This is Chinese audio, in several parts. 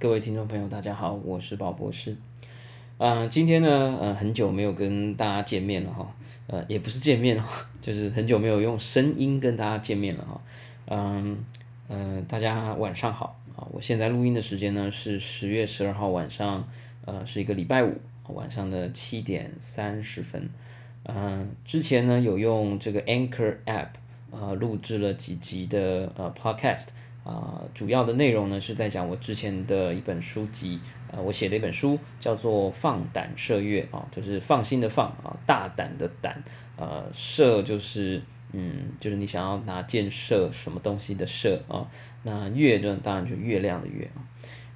各位听众朋友，大家好我是宝博士。嗯，今天呢，呃，很久没有跟大家见面了哈，呃，也不是见面哈，就是很久没有用声音跟大家见面了哈。嗯嗯，大家晚上好啊！我现在录音的时间呢是十月十二号晚上，呃，是一个礼拜五晚上的七点三十分。嗯，之前呢有用这个 Anchor App，呃，录制了几集的呃 Podcast。啊，主要的内容呢是在讲我之前的一本书籍，呃，我写的一本书叫做《放胆射月》啊，就是放心的放啊，大胆的胆，呃，射就是嗯，就是你想要拿箭射什么东西的射啊，那月呢，当然就月亮的月啊，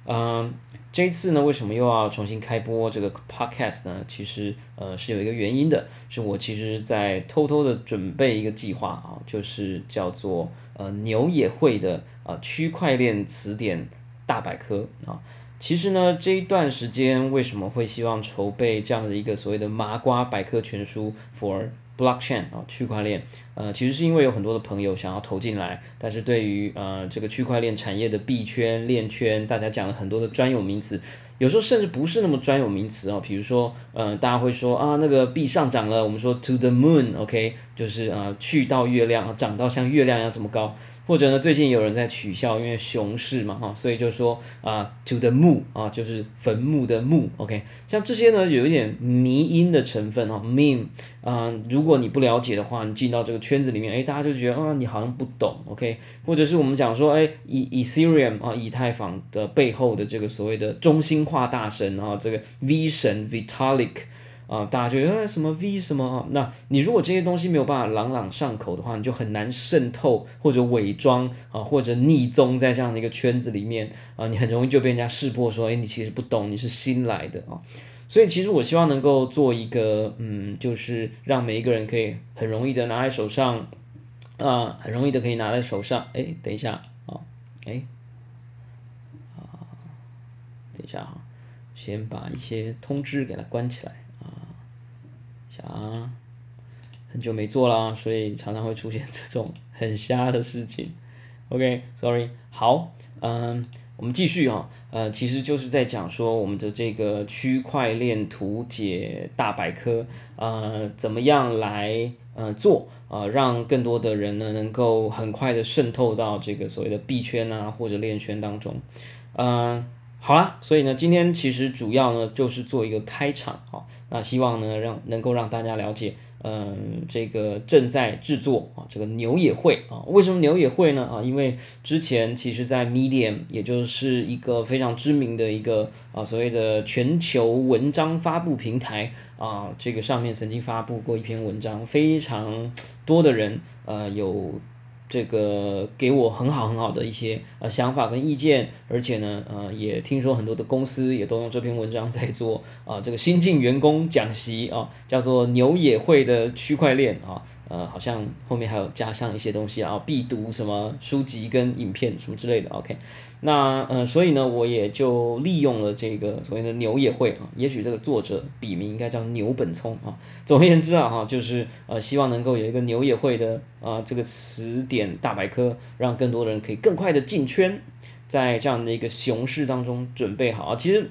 嗯，这一次呢，为什么又要重新开播这个 podcast 呢？其实呃是有一个原因的，是我其实在偷偷的准备一个计划啊，就是叫做呃牛也会的。啊，区块链词典大百科啊，其实呢，这一段时间为什么会希望筹备这样的一个所谓的麻瓜百科全书 for blockchain 啊，区块链，呃，其实是因为有很多的朋友想要投进来，但是对于呃这个区块链产业的币圈、链圈，大家讲了很多的专有名词，有时候甚至不是那么专有名词啊，比如说，呃，大家会说啊，那个币上涨了，我们说 to the moon，OK，就是啊，去到月亮，涨到像月亮一样这么高。或者呢，最近有人在取笑，因为熊市嘛，哈，所以就说啊，to the moon，啊，就是坟墓的墓，OK，像这些呢，有一点迷音的成分哈，meme，啊，如果你不了解的话，你进到这个圈子里面，哎，大家就觉得啊，你好像不懂，OK，或者是我们讲说，哎，以 Ethereum 啊，以太坊的背后的这个所谓的中心化大神啊，这个 V 神 Vitalik。啊，大家觉得什么 V 什么啊？那你如果这些东西没有办法朗朗上口的话，你就很难渗透或者伪装啊，或者逆宗在这样的一个圈子里面啊，你很容易就被人家识破说，哎，你其实不懂，你是新来的啊。所以其实我希望能够做一个，嗯，就是让每一个人可以很容易的拿在手上，啊，很容易的可以拿在手上。哎，等一下啊，哎，等一下哈，先把一些通知给它关起来。啊，想很久没做了，所以常常会出现这种很瞎的事情。OK，Sorry，好，嗯，我们继续哈，呃，其实就是在讲说我们的这个区块链图解大百科，呃，怎么样来呃做，呃，让更多的人呢能够很快的渗透到这个所谓的币圈啊或者链圈当中，嗯。好啦，所以呢，今天其实主要呢就是做一个开场，啊，那希望呢让能够让大家了解，嗯，这个正在制作啊，这个牛也会啊，为什么牛也会呢？啊，因为之前其实在 Medium，也就是一个非常知名的一个啊所谓的全球文章发布平台啊，这个上面曾经发布过一篇文章，非常多的人呃有。这个给我很好很好的一些呃想法跟意见，而且呢，呃，也听说很多的公司也都用这篇文章在做啊，这个新进员工讲习啊，叫做牛也会的区块链啊。呃好像后面还有加上一些东西啊，必读什么书籍跟影片什么之类的。OK，那呃，所以呢，我也就利用了这个所谓的牛也会啊，也许这个作者笔名应该叫牛本聪啊。总而言之啊，哈，就是呃，希望能够有一个牛也会的啊这个词典大百科，让更多人可以更快的进圈，在这样的一个熊市当中准备好啊。其实。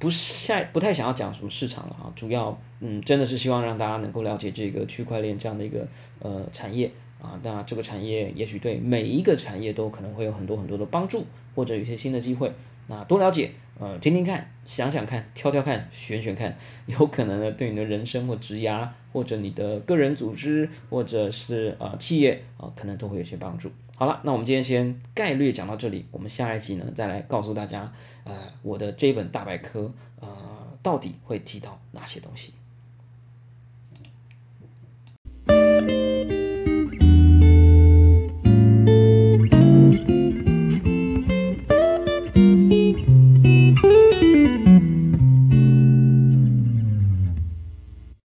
不太不太想要讲什么市场了哈，主要嗯真的是希望让大家能够了解这个区块链这样的一个呃产业啊，那这个产业也许对每一个产业都可能会有很多很多的帮助，或者有些新的机会，那多了解呃听听看，想想看，挑挑看，选选看，有可能呢对你的人生或职涯，或者你的个人组织，或者是呃企业啊，可能都会有些帮助。好了，那我们今天先概略讲到这里，我们下一集呢再来告诉大家，呃，我的这本大百科，呃，到底会提到哪些东西。